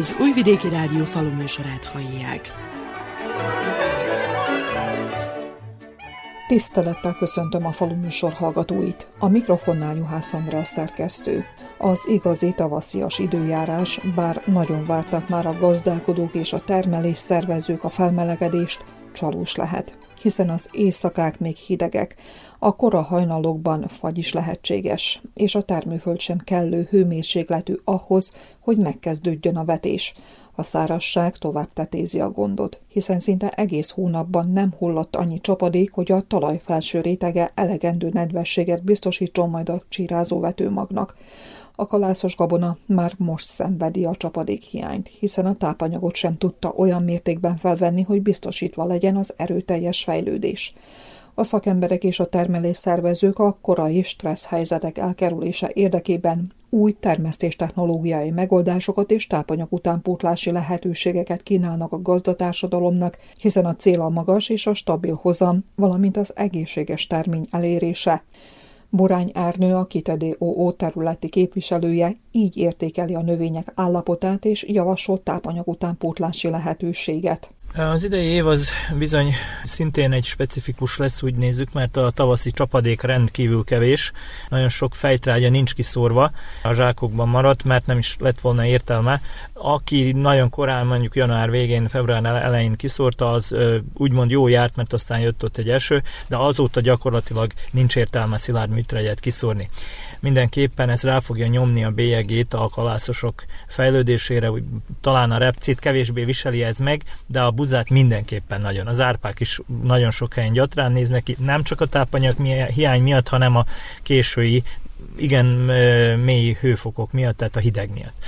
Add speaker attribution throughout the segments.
Speaker 1: Az Újvidéki Rádió faluműsorát hallják.
Speaker 2: Tisztelettel köszöntöm a faluműsor hallgatóit. A mikrofonnál Juhász András szerkesztő. Az igazi tavaszias időjárás, bár nagyon vártak már a gazdálkodók és a termelés szervezők a felmelegedést, csalós lehet hiszen az éjszakák még hidegek, a kora hajnalokban fagy is lehetséges, és a termőföld sem kellő hőmérsékletű ahhoz, hogy megkezdődjön a vetés. A szárasság tovább tetézi a gondot, hiszen szinte egész hónapban nem hullott annyi csapadék, hogy a talaj felső rétege elegendő nedvességet biztosítson majd a csírázó vetőmagnak. A kalászos gabona már most szenvedi a csapadék hiányt, hiszen a tápanyagot sem tudta olyan mértékben felvenni, hogy biztosítva legyen az erőteljes fejlődés. A szakemberek és a termelés szervezők a korai stressz helyzetek elkerülése érdekében új termesztéstechnológiai megoldásokat és tápanyag utánpótlási lehetőségeket kínálnak a gazdatársadalomnak, hiszen a cél a magas és a stabil hozam, valamint az egészséges termény elérése. Borány Ernő, a KITEDOO területi képviselője így értékeli a növények állapotát és javasolt tápanyag utánpótlási lehetőséget.
Speaker 3: Az idei év az bizony szintén egy specifikus lesz, úgy nézzük, mert a tavaszi csapadék rendkívül kevés. Nagyon sok fejtrágya nincs kiszórva, a zsákokban maradt, mert nem is lett volna értelme. Aki nagyon korán, mondjuk január végén, február elején kiszórta, az úgymond jó járt, mert aztán jött ott egy eső, de azóta gyakorlatilag nincs értelme szilárd műtregyet kiszórni. Mindenképpen ez rá fogja nyomni a bélyegét a kalászosok fejlődésére, talán a repcét kevésbé viseli ez meg, de a buzát mindenképpen nagyon. Az árpák is nagyon sok helyen gyatrán néznek ki, nem csak a tápanyag hiány miatt, hanem a késői igen mély hőfokok miatt, tehát a hideg miatt.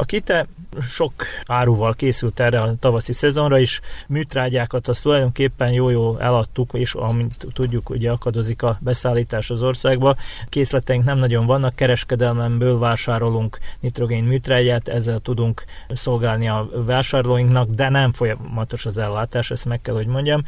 Speaker 3: A kite sok áruval készült erre a tavaszi szezonra is, műtrágyákat azt tulajdonképpen jó-jó eladtuk, és amint tudjuk, ugye akadozik a beszállítás az országba. Készleteink nem nagyon vannak, kereskedelmemből vásárolunk nitrogén műtrágyát, ezzel tudunk szolgálni a vásárlóinknak, de nem folyamatos az ellátás, ezt meg kell, hogy mondjam.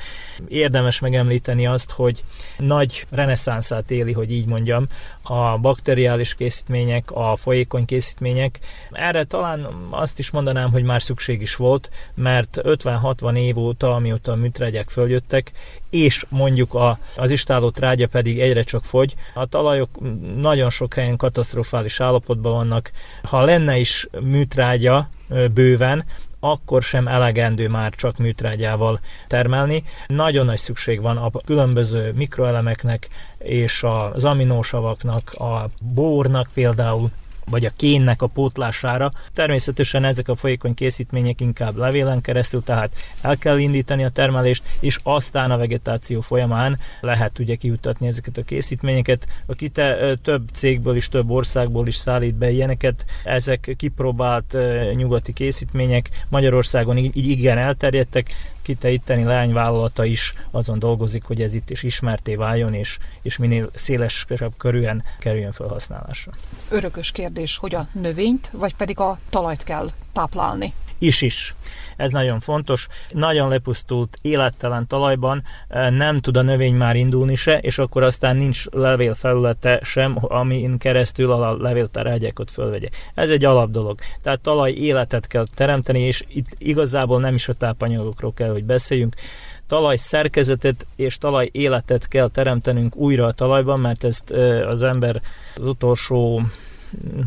Speaker 3: Érdemes megemlíteni azt, hogy nagy reneszánszát éli, hogy így mondjam, a bakteriális készítmények, a folyékony készítmények. Erre talán azt is mondanám, hogy már szükség is volt, mert 50-60 év óta, amióta a műtrágyák följöttek, és mondjuk a, az istáló trágya pedig egyre csak fogy. A talajok nagyon sok helyen katasztrofális állapotban vannak. Ha lenne is műtrágya bőven, akkor sem elegendő már csak műtrágyával termelni. Nagyon nagy szükség van a különböző mikroelemeknek és az aminósavaknak, a bórnak például, vagy a kénnek a pótlására. Természetesen ezek a folyékony készítmények inkább levélen keresztül, tehát el kell indítani a termelést, és aztán a vegetáció folyamán lehet ugye kiutatni ezeket a készítményeket. A kite több cégből is, több országból is szállít be ilyeneket. Ezek kipróbált nyugati készítmények Magyarországon így igen elterjedtek, Kite itteni leányvállalata is azon dolgozik, hogy ez itt is ismerté váljon, és, és minél szélesebb körűen kerüljön felhasználásra.
Speaker 2: Örökös kérdés, hogy a növényt, vagy pedig a talajt kell táplálni?
Speaker 3: Is-is. Ez nagyon fontos. Nagyon lepusztult, élettelen talajban eh, nem tud a növény már indulni se, és akkor aztán nincs levélfelülete sem, amin keresztül a levéltárhágyákat fölvegye. Ez egy alap dolog. Tehát talaj életet kell teremteni, és itt igazából nem is a tápanyagokról kell, hogy beszéljünk, talaj szerkezetet és talaj életet kell teremtenünk újra a talajban, mert ezt eh, az ember az utolsó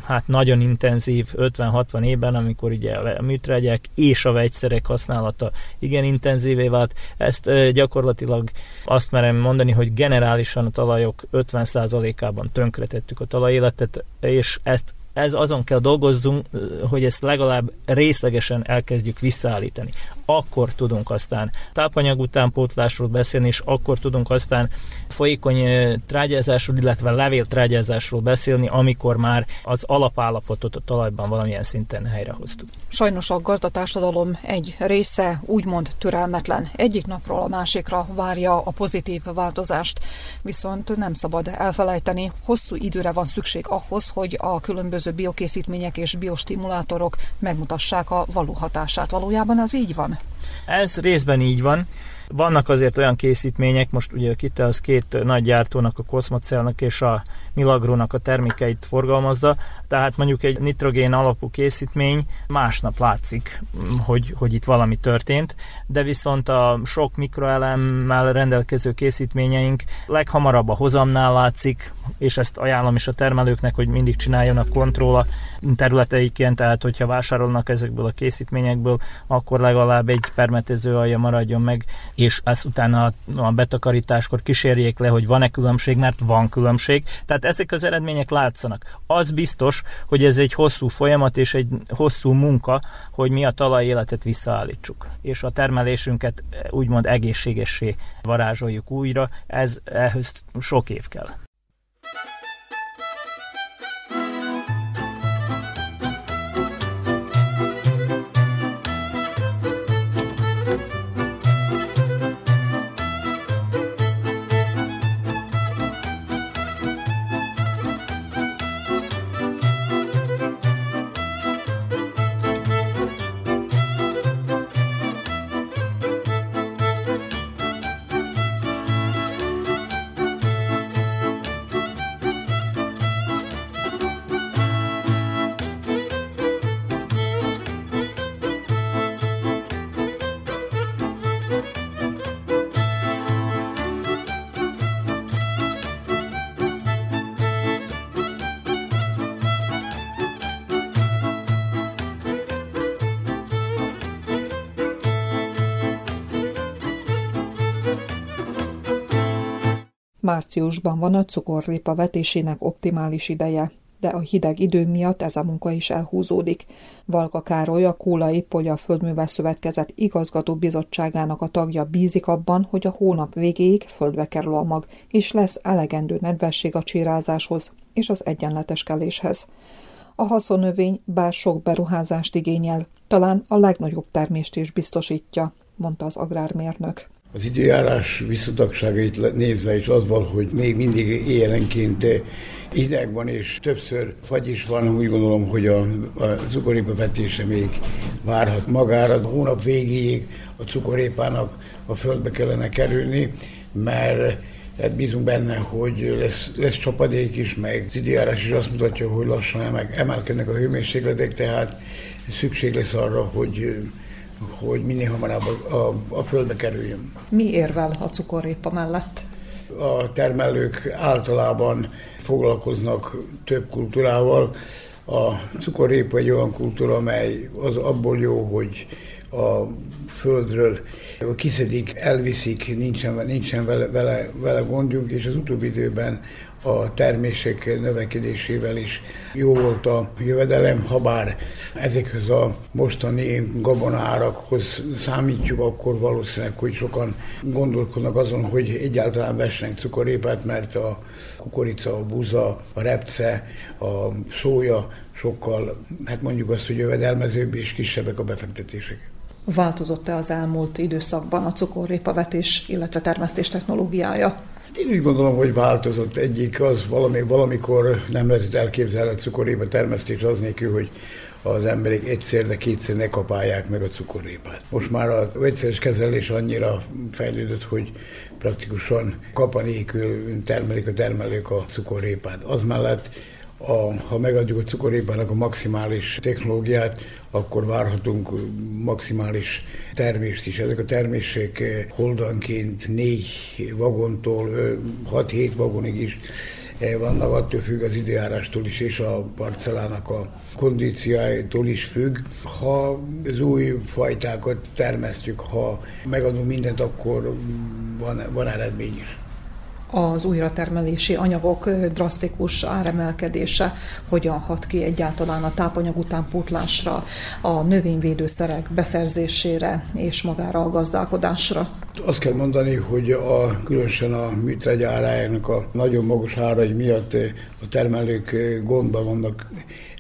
Speaker 3: hát nagyon intenzív 50-60 évben, amikor ugye a műtrágyák és a vegyszerek használata igen intenzívé vált. Ezt gyakorlatilag azt merem mondani, hogy generálisan a talajok 50%-ában tönkretettük a talajéletet, és ezt ez azon kell dolgozzunk, hogy ezt legalább részlegesen elkezdjük visszaállítani. Akkor tudunk aztán tápanyag utánpótlásról beszélni, és akkor tudunk aztán folyékony trágyázásról, illetve levéltrágyázásról beszélni, amikor már az alapállapotot a talajban valamilyen szinten helyrehoztuk.
Speaker 2: Sajnos a gazdatársadalom egy része úgymond türelmetlen. Egyik napról a másikra várja a pozitív változást, viszont nem szabad elfelejteni, hosszú időre van szükség ahhoz, hogy a különböző biokészítmények és biostimulátorok megmutassák a való hatását. Valójában az így van?
Speaker 3: Ez részben így van. Vannak azért olyan készítmények, most ugye Kitte az két nagy gyártónak, a Cosmocelnak és a Milagrónak a termékeit forgalmazza, tehát mondjuk egy nitrogén alapú készítmény másnap látszik, hogy, hogy itt valami történt, de viszont a sok mikroelemmel rendelkező készítményeink leghamarabb a hozamnál látszik, és ezt ajánlom is a termelőknek, hogy mindig csináljanak kontroll területeiken, tehát hogyha vásárolnak ezekből a készítményekből, akkor legalább egy permetező alja maradjon meg, és ezt utána a betakarításkor kísérjék le, hogy van-e különbség, mert van különbség. Tehát ezek az eredmények látszanak. Az biztos, hogy ez egy hosszú folyamat és egy hosszú munka, hogy mi a talaj életet visszaállítsuk. És a termelésünket úgymond egészségessé varázsoljuk újra, ez ehhez sok év kell.
Speaker 2: Márciusban van a cukorrépa vetésének optimális ideje, de a hideg idő miatt ez a munka is elhúzódik. Valka Károly, a Kólai Polya Földművel Szövetkezet igazgató bizottságának a tagja bízik abban, hogy a hónap végéig földbe kerül a mag, és lesz elegendő nedvesség a csírázáshoz és az egyenletes keléshez. A haszonnövény bár sok beruházást igényel, talán a legnagyobb termést is biztosítja, mondta az agrármérnök.
Speaker 4: Az időjárás visszatagságait nézve is az van, hogy még mindig éjjelenként hideg van, és többször fagy is van, úgy gondolom, hogy a, a cukorépa vetése még várhat magára. A hónap végéig a cukorépának a földbe kellene kerülni, mert tehát bízunk benne, hogy lesz, lesz csapadék is, meg az időjárás is azt mutatja, hogy lassan emelkednek a hőmérsékletek, tehát szükség lesz arra, hogy hogy minél hamarabb a, a, a földbe kerüljön.
Speaker 2: Mi érvel a cukorrépa mellett?
Speaker 4: A termelők általában foglalkoznak több kultúrával. A cukorrépa egy olyan kultúra, amely az abból jó, hogy a földről kiszedik, elviszik, nincsen, nincsen vele, vele, vele gondjunk, és az utóbbi időben a termések növekedésével is jó volt a jövedelem, ha bár ezekhez a mostani gabonárakhoz számítjuk, akkor valószínűleg, hogy sokan gondolkodnak azon, hogy egyáltalán vessenek cukorépát, mert a kukorica, a buza, a repce, a szója sokkal, hát mondjuk azt, hogy jövedelmezőbb és kisebbek a befektetések.
Speaker 2: Változott-e az elmúlt időszakban a cukorrépa vetés, illetve termesztés technológiája?
Speaker 4: Én úgy gondolom, hogy változott. Egyik az valami, valamikor nem lehetett elképzelni a cukorépa termesztés az nélkül, hogy az emberek egyszer, de kétszer ne kapálják meg a cukorrépát. Most már a vegyszeres kezelés annyira fejlődött, hogy praktikusan kapa nélkül termelik a termelők a cukorrépát. Az mellett a, ha megadjuk a cukorépának a maximális technológiát, akkor várhatunk maximális termést is. Ezek a termések eh, holdanként négy vagontól 6-7 vagonig is eh, vannak, attól függ az időjárástól is, és a parcellának a kondíciájától is függ. Ha az új fajtákat termesztjük, ha megadunk mindent, akkor van, van eredmény is
Speaker 2: az újratermelési anyagok drasztikus áremelkedése hogyan hat ki egyáltalán a tápanyag utánpótlásra, a növényvédőszerek beszerzésére és magára a gazdálkodásra?
Speaker 4: Azt kell mondani, hogy a, különösen a műtrágya árájának a nagyon magas árai miatt a termelők gondban vannak.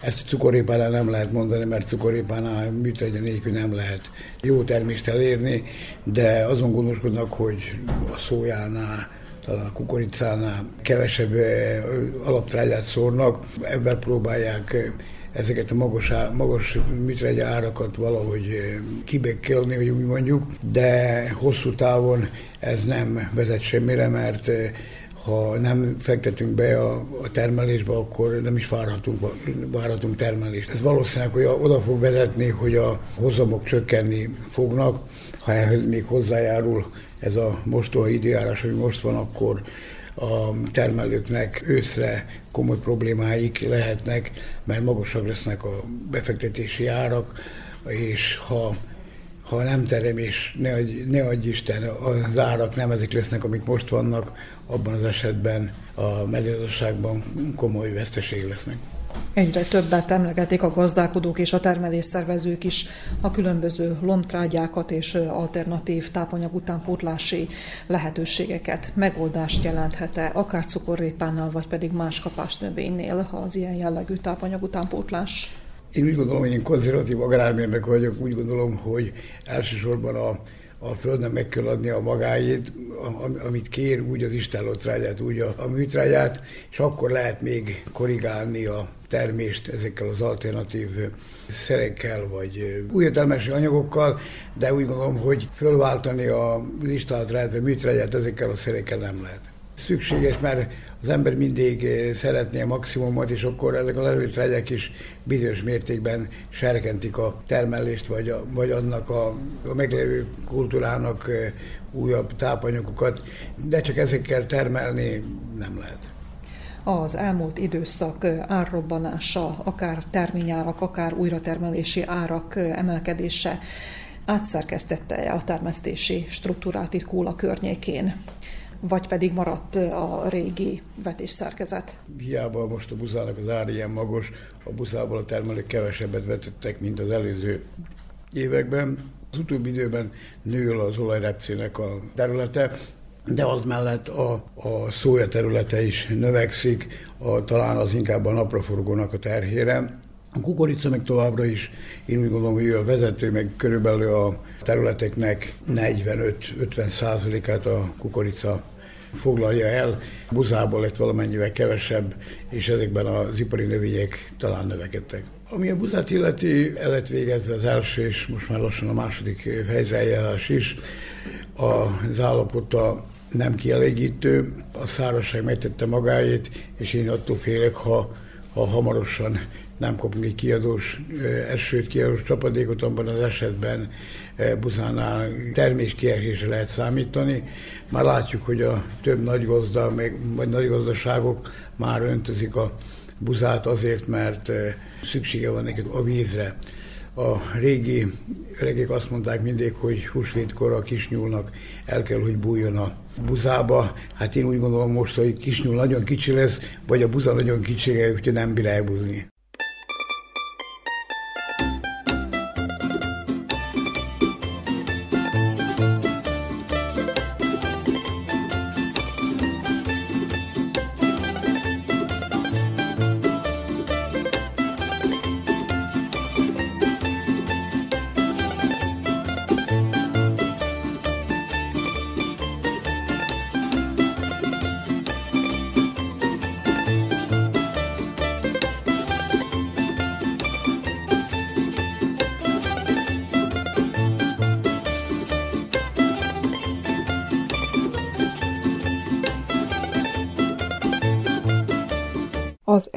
Speaker 4: Ezt cukorépánál nem lehet mondani, mert cukorépánál műtrágya nélkül nem lehet jó termést elérni, de azon gondoskodnak, hogy a szójánál, talán a kukoricánál kevesebb alaptrágyát szórnak, ebben próbálják ezeket a magas, magas műtrágy árakat valahogy kibekkelni, hogy úgy mondjuk, de hosszú távon ez nem vezet semmire, mert ha nem fektetünk be a, a termelésbe, akkor nem is várhatunk, várhatunk termelést. Ez valószínűleg hogy oda fog vezetni, hogy a hozamok csökkenni fognak, ha ehhez még hozzájárul ez a mostoha időjárás, ami most van, akkor a termelőknek őszre komoly problémáik lehetnek, mert magasabb lesznek a befektetési árak, és ha ha nem terem, és ne adj, ne adj Isten, az árak nem ezek lesznek, amik most vannak, abban az esetben a mezőgazdaságban komoly veszteség lesznek.
Speaker 2: Egyre többet emlegetik a gazdálkodók és a termelésszervezők is a különböző lombtrágyákat és alternatív tápanyag utánpótlási lehetőségeket. Megoldást jelenthet-e akár cukorrépánnal, vagy pedig más kapásnövénynél az ilyen jellegű tápanyag utánpótlás?
Speaker 4: Én úgy gondolom, hogy én konzervatív agrármérnök vagyok, úgy gondolom, hogy elsősorban a a földön meg kell adni a magáét, amit kér, úgy az istállótrágyát, úgy a, a műtrágyát, és akkor lehet még korrigálni a termést ezekkel az alternatív szerekkel, vagy új értelmes anyagokkal, de úgy gondolom, hogy fölváltani a istállótrágyát, vagy műtrágyát ezekkel a szerekkel nem lehet szükséges, mert az ember mindig eh, szeretné a maximumot, és akkor ezek a levőtregyek is bizonyos mértékben serkentik a termelést, vagy, a, vagy annak a, a meglévő kultúrának eh, újabb tápanyagokat, de csak ezekkel termelni nem lehet.
Speaker 2: Az elmúlt időszak eh, árrobbanása, akár terményárak, akár újratermelési árak emelkedése átszerkesztette a termesztési struktúrát itt Kóla környékén vagy pedig maradt a régi vetésszerkezet.
Speaker 4: Hiába most a buszának az ár ilyen magas, a buszából a termelők kevesebbet vetettek, mint az előző években. Az utóbbi időben nő az olajrepcének a területe, de az mellett a, a szója területe is növekszik, a, talán az inkább a napraforgónak a terhére. A kukorica meg továbbra is, én úgy gondolom, hogy a vezető, meg körülbelül a területeknek 45-50 százalékát a kukorica foglalja el, buzából lett valamennyivel kevesebb, és ezekben az ipari növények talán növekedtek. Ami a buzát illeti, el lett végezve az első, és most már lassan a második fejzeljárás is. Az állapota nem kielégítő, a szárazság megtette magáét, és én attól félek, ha, ha hamarosan nem kapunk egy kiadós esőt, kiadós csapadékot, abban az esetben Buzánál termés kiesésre lehet számítani. Már látjuk, hogy a több nagy gazda, meg, vagy nagy gazdaságok már öntözik a buzát azért, mert szüksége van neki a vízre. A régi öregek azt mondták mindig, hogy húsvétkor a kisnyúlnak el kell, hogy bújjon a buzába. Hát én úgy gondolom most, hogy kisnyúl nagyon kicsi lesz, vagy a buza nagyon kicsi, úgyhogy nem bír elbúzni.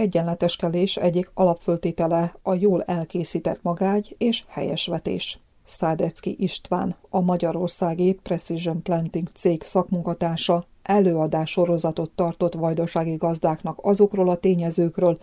Speaker 2: Egyenleteskelés egyik alapföltétele a jól elkészített magágy és helyes vetés. Szádecki István, a Magyarországi Precision Planting cég szakmunkatársa előadás sorozatot tartott vajdasági gazdáknak azokról a tényezőkről,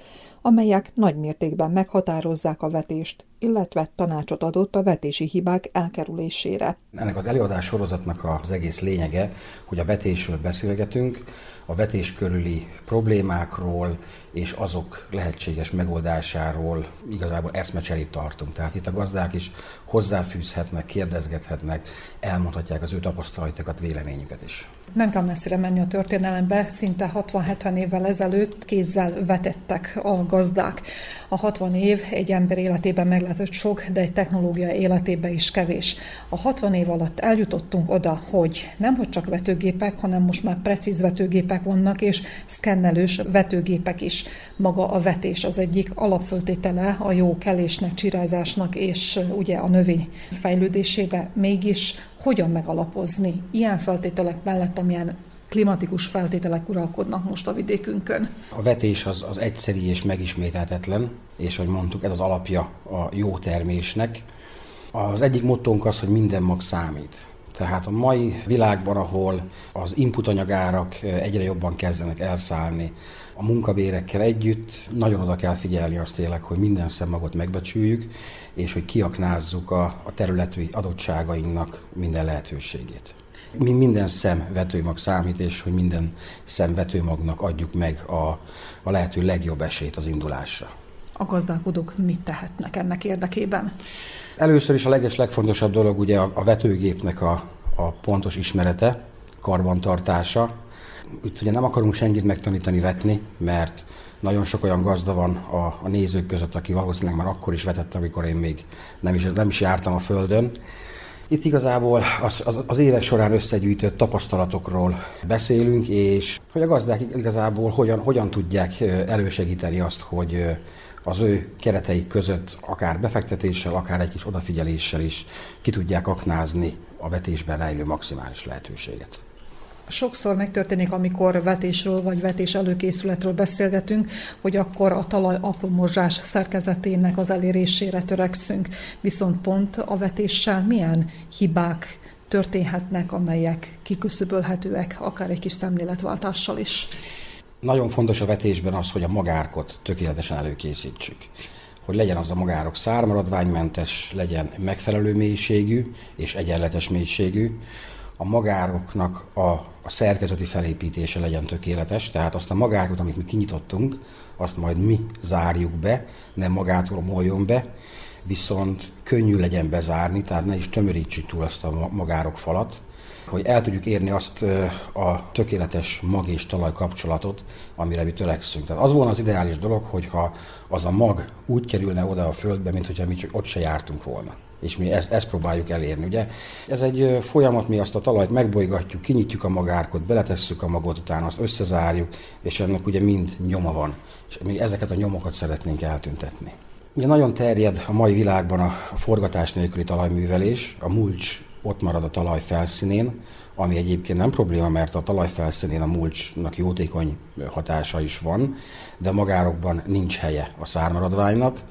Speaker 2: amelyek nagy mértékben meghatározzák a vetést, illetve tanácsot adott a vetési hibák elkerülésére.
Speaker 5: Ennek az előadás sorozatnak az egész lényege, hogy a vetésről beszélgetünk, a vetés körüli problémákról és azok lehetséges megoldásáról igazából eszmecserét tartunk. Tehát itt a gazdák is hozzáfűzhetnek, kérdezgethetnek, elmondhatják az ő tapasztalatokat, véleményüket is.
Speaker 2: Nem kell messzire messzire menni a történelembe, szinte 60-70 évvel ezelőtt kézzel vetettek a gazdák. A 60 év egy ember életében meglehetett sok, de egy technológia életében is kevés. A 60 év alatt eljutottunk oda, hogy nem hogy csak vetőgépek, hanem most már precíz vetőgépek vannak, és szkennelős vetőgépek is. Maga a vetés az egyik alapföltétele a jó kelésnek, csirázásnak és ugye a növény fejlődésébe. Mégis hogyan megalapozni ilyen feltételek mellett, amilyen klimatikus feltételek uralkodnak most a vidékünkön.
Speaker 5: A vetés az, az egyszerű és megismételhetetlen, és hogy mondtuk, ez az alapja a jó termésnek. Az egyik mottónk az, hogy minden mag számít. Tehát a mai világban, ahol az inputanyagárak egyre jobban kezdenek elszállni a munkabérekkel együtt, nagyon oda kell figyelni azt tényleg, hogy minden szemmagot megbecsüljük, és hogy kiaknázzuk a, a területi adottságainknak minden lehetőségét. Mi minden szem vetőmag számít, és hogy minden szem vetőmagnak adjuk meg a, a lehető legjobb esélyt az indulásra.
Speaker 2: A gazdálkodók mit tehetnek ennek érdekében?
Speaker 5: Először is a leges legfontosabb dolog ugye a, a vetőgépnek a, a pontos ismerete, karbantartása. Itt ugye nem akarunk senkit megtanítani vetni, mert nagyon sok olyan gazda van a, a nézők között, aki valószínűleg már akkor is vetett, amikor én még nem is, nem is jártam a földön. Itt igazából az, az, az évek során összegyűjtött tapasztalatokról beszélünk, és hogy a gazdák igazából hogyan, hogyan tudják elősegíteni azt, hogy az ő kereteik között akár befektetéssel, akár egy kis odafigyeléssel is ki tudják aknázni a vetésben rejlő maximális lehetőséget.
Speaker 2: Sokszor megtörténik, amikor vetésről vagy vetés előkészületről beszélgetünk, hogy akkor a talaj apromozsás szerkezetének az elérésére törekszünk. Viszont pont a vetéssel milyen hibák történhetnek, amelyek kiküszöbölhetőek, akár egy kis szemléletváltással is.
Speaker 5: Nagyon fontos a vetésben az, hogy a magárkot tökéletesen előkészítsük. Hogy legyen az a magárok szármaradványmentes, legyen megfelelő mélységű és egyenletes mélységű, a magároknak a, a szerkezeti felépítése legyen tökéletes, tehát azt a magárkot, amit mi kinyitottunk, azt majd mi zárjuk be, nem magától moljon be, viszont könnyű legyen bezárni, tehát ne is tömörítsük túl azt a magárok falat, hogy el tudjuk érni azt a tökéletes mag és talaj kapcsolatot, amire mi törekszünk. Tehát az volna az ideális dolog, hogyha az a mag úgy kerülne oda a földbe, mint hogyha mi csak ott se jártunk volna és mi ezt, ezt próbáljuk elérni. Ugye ez egy folyamat, mi azt a talajt megbolygatjuk, kinyitjuk a magárkot, beletesszük a magot, utána azt összezárjuk, és ennek ugye mind nyoma van. És mi ezeket a nyomokat szeretnénk eltüntetni. Ugye nagyon terjed a mai világban a, forgatás nélküli talajművelés, a mulcs ott marad a talaj felszínén, ami egyébként nem probléma, mert a talaj felszínén a mulcsnak jótékony hatása is van, de magárokban nincs helye a szármaradványnak,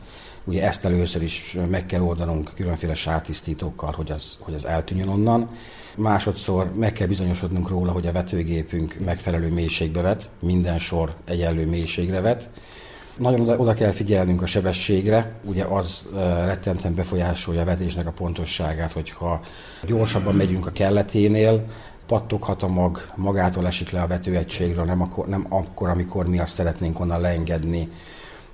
Speaker 5: Ugye ezt először is meg kell oldanunk különféle sártisztítókkal, hogy az, hogy az eltűnjön onnan. Másodszor meg kell bizonyosodnunk róla, hogy a vetőgépünk megfelelő mélységbe vet, minden sor egyenlő mélységre vet. Nagyon oda, oda kell figyelnünk a sebességre, ugye az rettenten befolyásolja a vetésnek a pontosságát, hogyha gyorsabban megyünk a kelleténél, pattoghat a mag, magától esik le a vetőegységről, nem akkor, nem akkor, amikor mi azt szeretnénk onnan leengedni,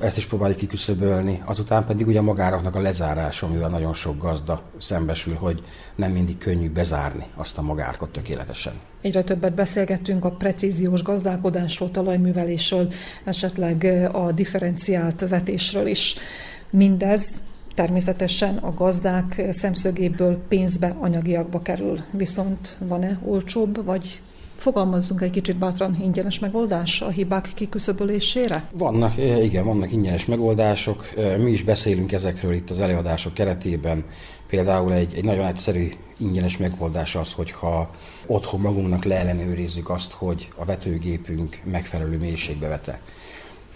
Speaker 5: ezt is próbáljuk kiküszöbölni, azután pedig ugye a magáraknak a lezárása, amivel nagyon sok gazda szembesül, hogy nem mindig könnyű bezárni azt a magárkot tökéletesen.
Speaker 2: Egyre többet beszélgettünk a precíziós gazdálkodásról, talajművelésről, esetleg a differenciált vetésről is. Mindez természetesen a gazdák szemszögéből pénzbe, anyagiakba kerül. Viszont van-e olcsóbb vagy Fogalmazzunk egy kicsit bátran ingyenes megoldás a hibák kiküszöbölésére?
Speaker 5: Vannak, igen, vannak ingyenes megoldások. Mi is beszélünk ezekről itt az előadások keretében. Például egy, egy nagyon egyszerű ingyenes megoldás az, hogyha otthon magunknak leellenőrizzük azt, hogy a vetőgépünk megfelelő mélységbe vete.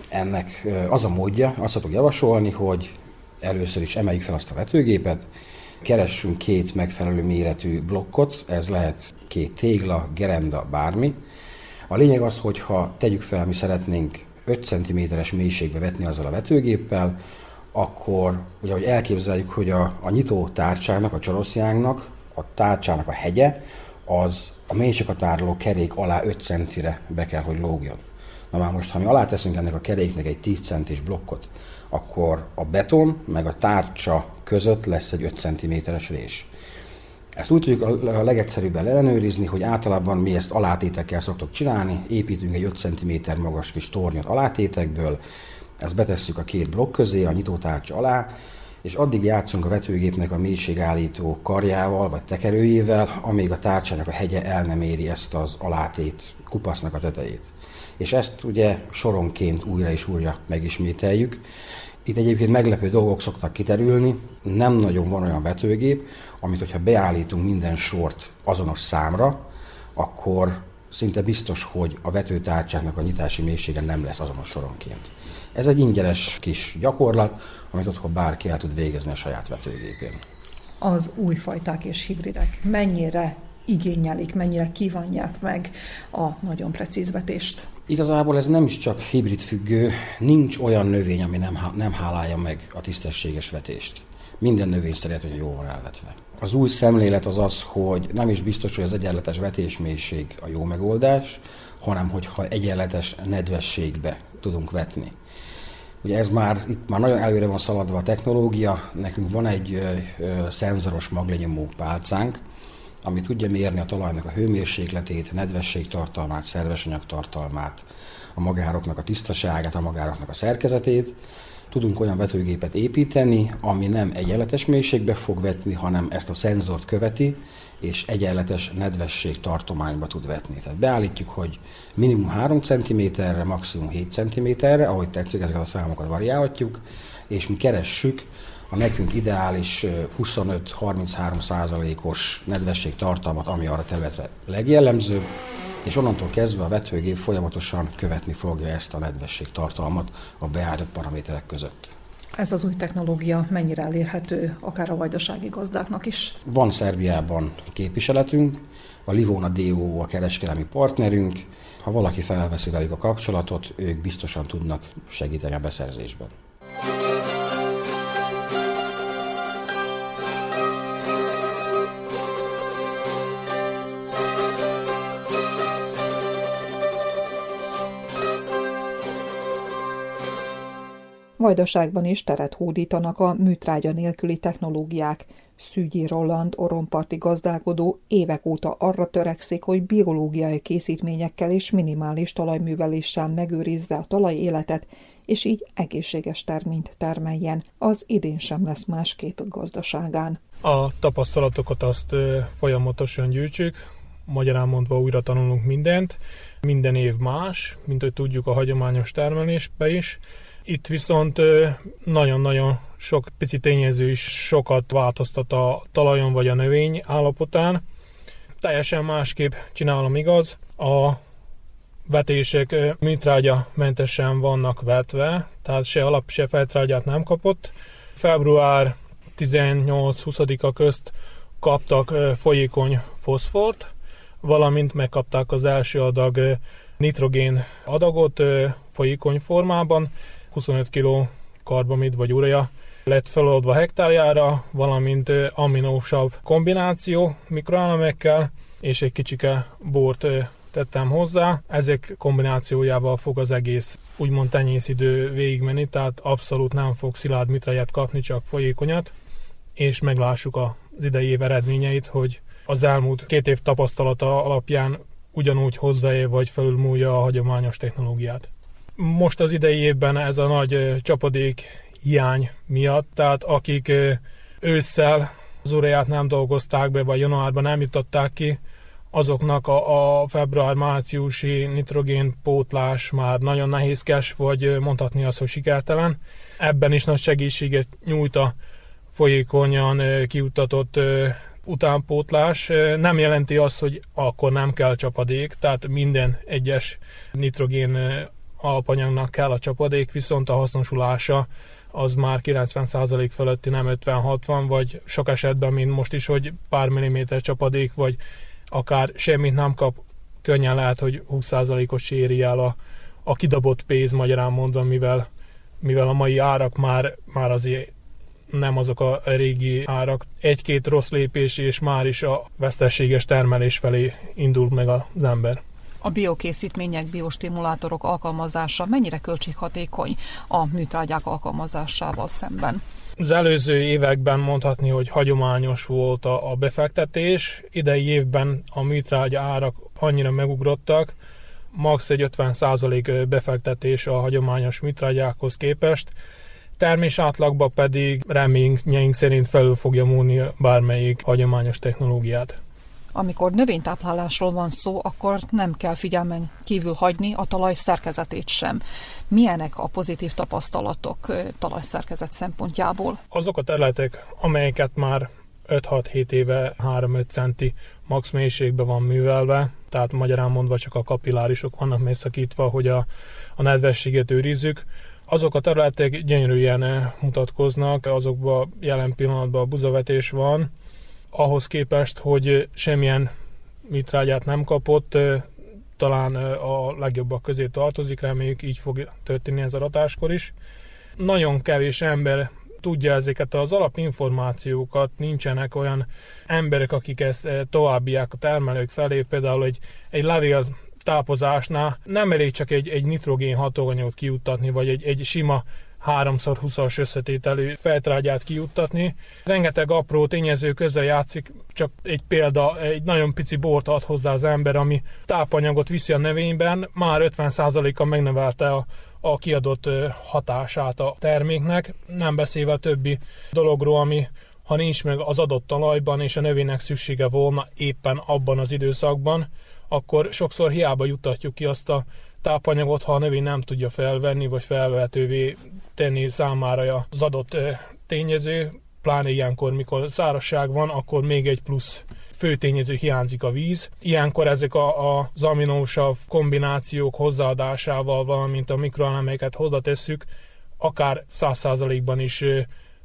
Speaker 5: Ennek az a módja, azt tudok javasolni, hogy először is emeljük fel azt a vetőgépet, keressünk két megfelelő méretű blokkot, ez lehet két tégla, gerenda, bármi. A lényeg az, hogy ha tegyük fel, mi szeretnénk 5 cm-es mélységbe vetni azzal a vetőgéppel, akkor ugye, hogy elképzeljük, hogy a, a nyitó tárcsának, a csoroszjánknak, a tárcsának a hegye, az a mélységhatároló kerék alá 5 centire be kell, hogy lógjon. Na már most, ha mi alá teszünk ennek a keréknek egy 10 centis blokkot, akkor a beton meg a tárcsa között lesz egy 5 cm-es rés. Ezt úgy tudjuk a legegyszerűbben ellenőrizni, hogy általában mi ezt alátétekkel szoktuk csinálni, építünk egy 5 cm magas kis tornyot alátétekből, ezt betesszük a két blokk közé, a nyitótárcsa alá, és addig játszunk a vetőgépnek a mélységállító karjával vagy tekerőjével, amíg a tárcsának a hegye el nem éri ezt az alátét kupasznak a tetejét. És ezt ugye soronként újra és újra megismételjük. Itt egyébként meglepő dolgok szoktak kiterülni, nem nagyon van olyan vetőgép, amit hogyha beállítunk minden sort azonos számra, akkor szinte biztos, hogy a vetőtárcsáknak a nyitási mélysége nem lesz azonos soronként. Ez egy ingyenes kis gyakorlat, amit otthon bárki el tud végezni a saját vetőgépén.
Speaker 2: Az új fajták és hibridek mennyire igényelik, mennyire kívánják meg a nagyon precíz vetést?
Speaker 5: Igazából ez nem is csak hibrid függő, nincs olyan növény, ami nem, nem hálálja meg a tisztességes vetést. Minden növény szeret, hogy jó van elvetve. Az új szemlélet az az, hogy nem is biztos, hogy az egyenletes vetésmélység a jó megoldás, hanem hogyha egyenletes nedvességbe tudunk vetni. Ugye ez már, itt már nagyon előre van szaladva a technológia, nekünk van egy ö, ö, szenzoros maglenyomó pálcánk, ami tudja mérni a talajnak a hőmérsékletét, nedvességtartalmát, szervesanyag tartalmát, a magároknak a tisztaságát, a magároknak a szerkezetét. Tudunk olyan vetőgépet építeni, ami nem egyenletes mélységbe fog vetni, hanem ezt a szenzort követi, és egyenletes nedvesség tartományba tud vetni. Tehát beállítjuk, hogy minimum 3 cm-re, maximum 7 cm-re, ahogy tetszik, ezeket a számokat variálhatjuk, és mi keressük a nekünk ideális 25-33 százalékos nedvesség tartalmat, ami arra területre legjellemzőbb, és onnantól kezdve a vetőgép folyamatosan követni fogja ezt a nedvesség tartalmat a beállított paraméterek között.
Speaker 2: Ez az új technológia mennyire elérhető akár a vajdasági gazdáknak is?
Speaker 5: Van Szerbiában képviseletünk, a Livona DO a kereskedelmi partnerünk. Ha valaki felveszi velük a kapcsolatot, ők biztosan tudnak segíteni a beszerzésben.
Speaker 2: Vajdaságban is teret hódítanak a műtrágya nélküli technológiák. Szűgyi Roland, oromparti gazdálkodó évek óta arra törekszik, hogy biológiai készítményekkel és minimális talajműveléssel megőrizze a talaj életet, és így egészséges terményt termeljen. Az idén sem lesz másképp gazdaságán.
Speaker 6: A tapasztalatokat azt folyamatosan gyűjtsük, magyarán mondva újra tanulunk mindent. Minden év más, mint hogy tudjuk a hagyományos termelésbe is. Itt viszont nagyon-nagyon sok pici tényező is sokat változtat a talajon vagy a növény állapotán. Teljesen másképp csinálom igaz. A vetések műtrágya mentesen vannak vetve, tehát se alap, se feltrágyát nem kapott. Február 18-20-a közt kaptak folyékony foszfort, valamint megkapták az első adag nitrogén adagot folyékony formában, 25 kg karbamid vagy urea lett feloldva hektárjára, valamint aminósav kombináció mikroelemekkel, és egy kicsike bort tettem hozzá. Ezek kombinációjával fog az egész úgymond tenyészidő végigmenni, tehát abszolút nem fog szilárd mitrajet kapni, csak folyékonyat, és meglássuk az idei év eredményeit, hogy az elmúlt két év tapasztalata alapján ugyanúgy hozzáér vagy felülmúlja a hagyományos technológiát. Most az idei évben ez a nagy csapadék hiány miatt, tehát akik ősszel az ureát nem dolgozták be, vagy januárban nem jutották ki, azoknak a, a február-márciusi nitrogén pótlás már nagyon nehézkes, vagy mondhatni azt, hogy sikertelen. Ebben is nagy segítséget nyújt a folyékonyan kiutatott utánpótlás. Nem jelenti azt, hogy akkor nem kell csapadék, tehát minden egyes nitrogén alapanyagnak kell a csapadék, viszont a hasznosulása az már 90% fölötti, nem 50-60, vagy sok esetben, mint most is, hogy pár milliméter csapadék, vagy akár semmit nem kap, könnyen lehet, hogy 20%-os éri el a, a kidobott pénz, magyarán mondva, mivel, mivel a mai árak már, már azért nem azok a régi árak. Egy-két rossz lépés, és már is a veszteséges termelés felé indul meg az ember.
Speaker 2: A biokészítmények, biostimulátorok alkalmazása mennyire költséghatékony a műtrágyák alkalmazásával szemben?
Speaker 6: Az előző években mondhatni, hogy hagyományos volt a, befektetés, idei évben a műtrágya árak annyira megugrottak, max. egy 50% befektetés a hagyományos műtrágyákhoz képest, termés átlagban pedig reményeink szerint felül fogja múlni bármelyik hagyományos technológiát.
Speaker 2: Amikor növénytáplálásról van szó, akkor nem kell figyelmen kívül hagyni a talaj szerkezetét sem. Milyenek a pozitív tapasztalatok talajszerkezet szempontjából?
Speaker 6: Azok a területek, amelyeket már 5-6-7 éve 3-5 centi max mélységben van művelve, tehát magyarán mondva csak a kapillárisok vannak megszakítva, hogy a, a nedvességet őrizzük. Azok a területek gyönyörűen mutatkoznak, azokban jelen pillanatban buzavetés van, ahhoz képest, hogy semmilyen mitrágyát nem kapott, talán a legjobbak közé tartozik, reméljük így fog történni ez a ratáskor is. Nagyon kevés ember tudja ezeket az alapinformációkat, nincsenek olyan emberek, akik ezt továbbiák a termelők felé, például egy, egy levél tápozásnál nem elég csak egy, egy nitrogén hatóanyagot kiuttatni, vagy egy, egy sima 3x20-as összetételű feltrágyát kijuttatni. Rengeteg apró tényező közre játszik, csak egy példa, egy nagyon pici bort ad hozzá az ember, ami tápanyagot viszi a növényben, már 50%-kal megnevelte a, a kiadott hatását a terméknek, nem beszélve a többi dologról, ami ha nincs meg az adott talajban, és a növénynek szüksége volna éppen abban az időszakban, akkor sokszor hiába jutatjuk ki azt a tápanyagot, ha a növény nem tudja felvenni, vagy felvehetővé tenni számára az adott tényező, pláne ilyenkor, mikor szárazság van, akkor még egy plusz fő tényező hiányzik a víz. Ilyenkor ezek a, a, az aminósav kombinációk hozzáadásával, valamint a mikroelemeket hozzatesszük, akár 100%-ban is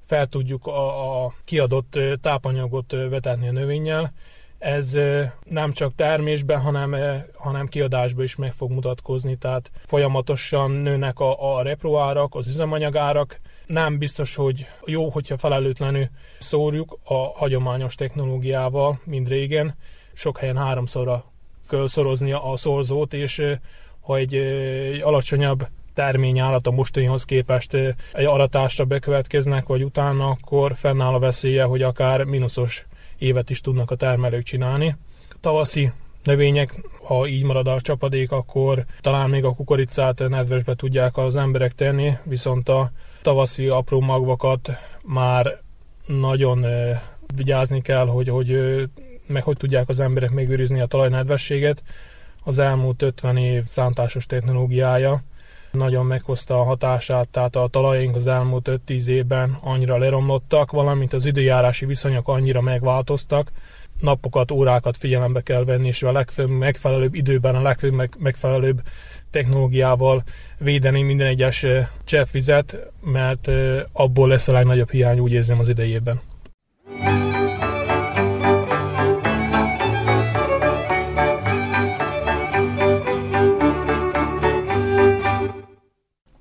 Speaker 6: fel tudjuk a, a kiadott tápanyagot vetetni a növényel, ez nem csak termésben, hanem, hanem kiadásban is meg fog mutatkozni, tehát folyamatosan nőnek a, a reproárak, az üzemanyagárak. Nem biztos, hogy jó, hogyha felelőtlenül szórjuk a hagyományos technológiával, mint régen. Sok helyen háromszorra kell szorozni a szorzót, és ha egy, alacsonyabb terményállat a mostanihoz képest egy aratásra bekövetkeznek, vagy utána, akkor fennáll a veszélye, hogy akár mínuszos évet is tudnak a termelők csinálni. Tavaszi növények, ha így marad a csapadék, akkor talán még a kukoricát nedvesbe tudják az emberek tenni, viszont a tavaszi apró magvakat már nagyon vigyázni kell, hogy, hogy meg hogy tudják az emberek megőrizni a talajnedvességet. Az elmúlt 50 év szántásos technológiája nagyon meghozta a hatását, tehát a talajaink az elmúlt 5-10 évben annyira leromlottak, valamint az időjárási viszonyok annyira megváltoztak, napokat, órákat figyelembe kell venni, és a legfőbb, megfelelőbb időben, a legfőbb, megfelelőbb technológiával védeni minden egyes cseppvizet, mert abból lesz a legnagyobb hiány, úgy érzem az idejében.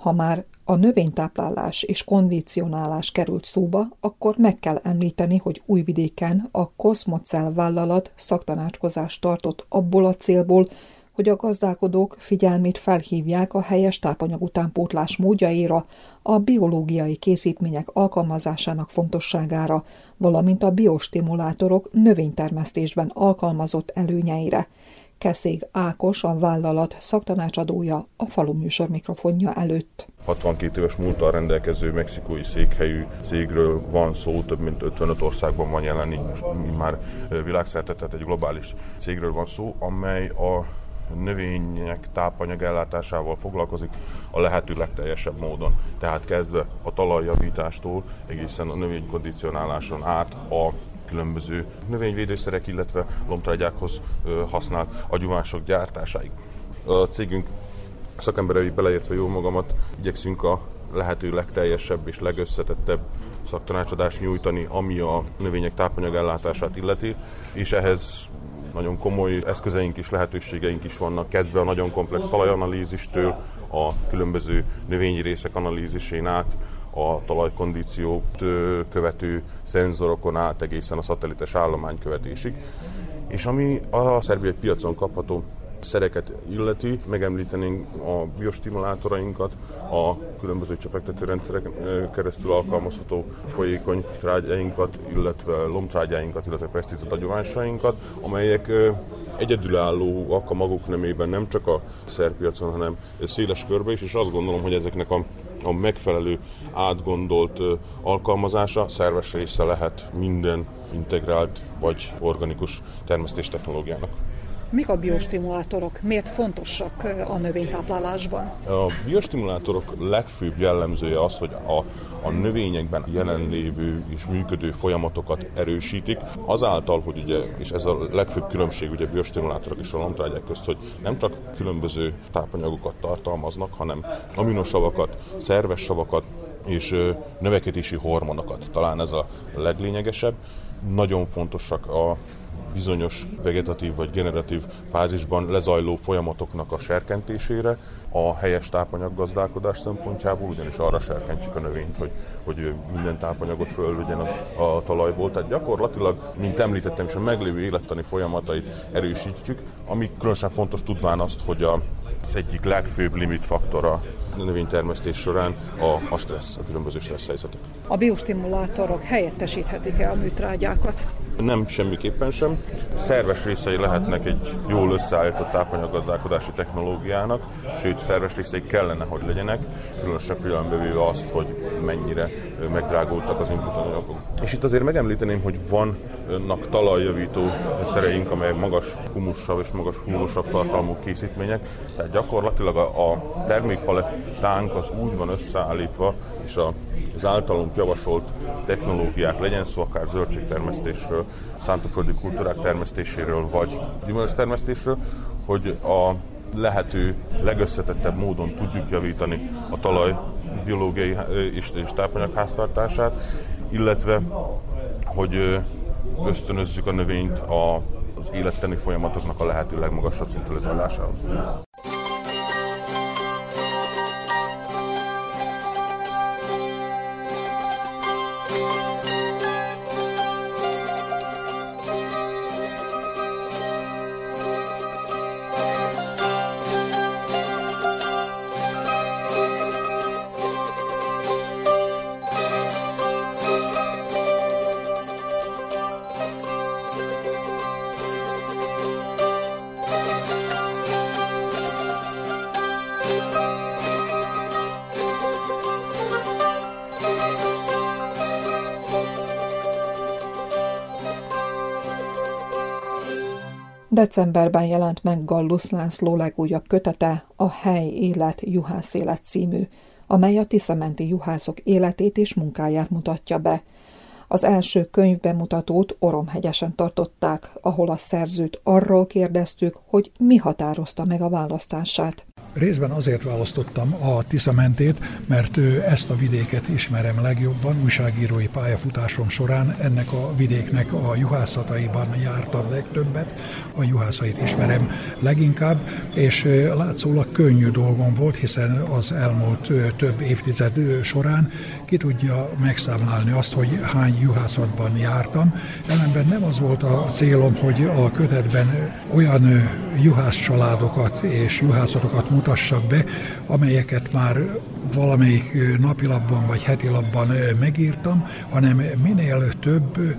Speaker 2: Ha már a növénytáplálás és kondicionálás került szóba, akkor meg kell említeni, hogy Újvidéken a Cosmocell vállalat szaktanácskozást tartott abból a célból, hogy a gazdálkodók figyelmét felhívják a helyes tápanyag utánpótlás módjaira, a biológiai készítmények alkalmazásának fontosságára, valamint a biostimulátorok növénytermesztésben alkalmazott előnyeire – Keszég Ákos, a vállalat szaktanácsadója a falu műsor mikrofonja előtt.
Speaker 7: 62 éves múltal rendelkező mexikói székhelyű cégről van szó, több mint 55 országban van jelen, így már világszerte, tehát egy globális cégről van szó, amely a növények tápanyag ellátásával foglalkozik a lehető legteljesebb módon. Tehát kezdve a talajjavítástól egészen a növénykondicionáláson át a különböző növényvédőszerek, illetve lomtrágyákhoz használt agyumások gyártásáig. A cégünk szakemberei beleértve jó magamat igyekszünk a lehető legteljesebb és legösszetettebb szaktanácsadást nyújtani, ami a növények tápanyagellátását illeti, és ehhez nagyon komoly eszközeink és lehetőségeink is vannak, kezdve a nagyon komplex talajanalízistől, a különböző növényi részek analízisén át, a talajkondíciót követő szenzorokon át egészen a szatelites állomány követésig. És ami a szerbiai piacon kapható szereket illeti, megemlítenénk a biostimulátorainkat, a különböző csepegtető rendszereken keresztül alkalmazható folyékony trágyáinkat, illetve lomtrágyáinkat, illetve peszticid agyovánsainkat, amelyek egyedülállóak a maguk nemében nem csak a szerpiacon, hanem széles körbe is, és azt gondolom, hogy ezeknek a a megfelelő átgondolt alkalmazása szerves része lehet minden integrált vagy organikus termesztés technológiának.
Speaker 2: Mik a biostimulátorok? Miért fontosak a növénytáplálásban?
Speaker 7: A biostimulátorok legfőbb jellemzője az, hogy a, a növényekben jelenlévő és működő folyamatokat erősítik, azáltal, hogy ugye, és ez a legfőbb különbség ugye a biostimulátorok és a lomtrágyák közt, hogy nem csak különböző tápanyagokat tartalmaznak, hanem aminosavakat, szerves savakat és növekedési hormonokat. Talán ez a leglényegesebb. Nagyon fontosak a bizonyos vegetatív vagy generatív fázisban lezajló folyamatoknak a serkentésére, a helyes tápanyaggazdálkodás szempontjából, ugyanis arra serkentjük a növényt, hogy, hogy minden tápanyagot fölvegyen a, a talajból. Tehát gyakorlatilag, mint említettem is, a meglévő élettani folyamatait erősítjük, ami különösen fontos tudván azt, hogy a, az egyik legfőbb limitfaktora a növénytermesztés során a, a stressz, a különböző stressz helyzetek.
Speaker 2: A biostimulátorok helyettesíthetik-e a műtrágyákat?
Speaker 7: Nem, semmiképpen sem. Szerves részei lehetnek egy jól összeállított tápanyaggazdálkodási technológiának, sőt, szerves részei kellene, hogy legyenek, különösen figyelembe véve azt, hogy mennyire megdrágultak az inputanyagok. És itt azért megemlíteném, hogy vannak talajjavító szereink, amelyek magas humusav és magas fluorosav tartalmú készítmények, tehát gyakorlatilag a termékpalettánk az úgy van összeállítva, és a az általunk javasolt technológiák, legyen szó akár zöldségtermesztésről, szántóföldi kultúrák termesztéséről, vagy gyümölcs hogy a lehető legösszetettebb módon tudjuk javítani a talaj biológiai és, és tápanyagháztartását, illetve hogy ösztönözzük a növényt a, az életteni folyamatoknak a lehető legmagasabb szintű lezárásához.
Speaker 2: Decemberben jelent meg Gallus László legújabb kötete, a Hely élet, juhász élet című, amely a tiszamenti juhászok életét és munkáját mutatja be. Az első könyvbemutatót Oromhegyesen tartották, ahol a szerzőt arról kérdeztük, hogy mi határozta meg a választását.
Speaker 8: Részben azért választottam a Tisza mentét, mert ezt a vidéket ismerem legjobban, újságírói pályafutásom során ennek a vidéknek a juhászataiban jártam legtöbbet, a juhászait ismerem leginkább, és látszólag könnyű dolgom volt, hiszen az elmúlt több évtized során ki tudja megszámlálni azt, hogy hány juhászatban jártam. Ellenben nem az volt a célom, hogy a kötetben olyan juhász családokat és juhászatokat mutassak be, amelyeket már valamelyik napilapban vagy hetilapban megírtam, hanem minél több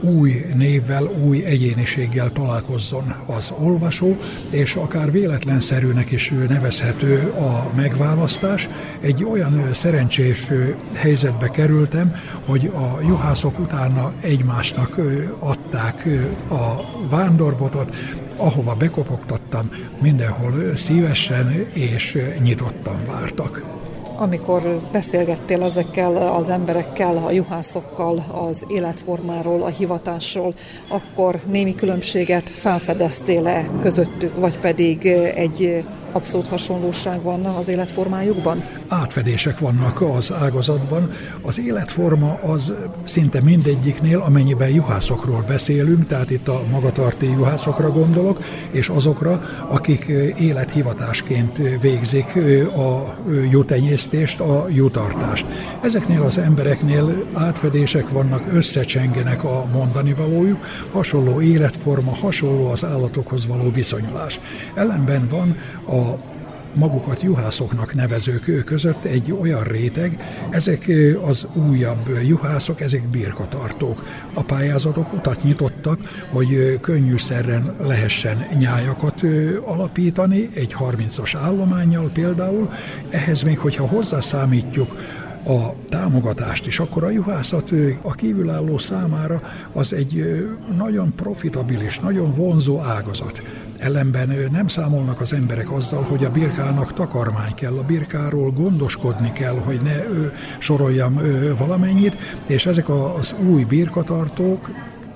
Speaker 8: új névvel, új egyéniséggel találkozzon az olvasó, és akár véletlenszerűnek is nevezhető a megválasztás. Egy olyan szerencsés helyzetbe kerültem, hogy a juhászok utána egymásnak adták a vándorbotot, ahova bekopogtattam, mindenhol szívesen és nyitottan vártak
Speaker 2: amikor beszélgettél ezekkel az emberekkel, a juhászokkal, az életformáról, a hivatásról, akkor némi különbséget felfedeztél-e közöttük, vagy pedig egy abszolút hasonlóság van az életformájukban?
Speaker 8: Átfedések vannak az ágazatban. Az életforma az szinte mindegyiknél, amennyiben juhászokról beszélünk, tehát itt a magatartó juhászokra gondolok, és azokra, akik élethivatásként végzik a jutenyésztést, tenyésztést, a jutartást. Ezeknél az embereknél átfedések vannak, összecsengenek a mondani valójuk, hasonló életforma, hasonló az állatokhoz való viszonyulás. Ellenben van a magukat juhászoknak nevezők között egy olyan réteg, ezek az újabb juhászok, ezek birkatartók. A pályázatok utat nyitottak, hogy könnyűszerren lehessen nyájakat alapítani, egy 30-as állományjal például. Ehhez még, hogyha hozzászámítjuk a támogatást is, akkor a juhászat a kívülálló számára az egy nagyon profitabilis, nagyon vonzó ágazat. Ellenben nem számolnak az emberek azzal, hogy a birkának takarmány kell, a birkáról gondoskodni kell, hogy ne soroljam valamennyit, és ezek az új birkatartók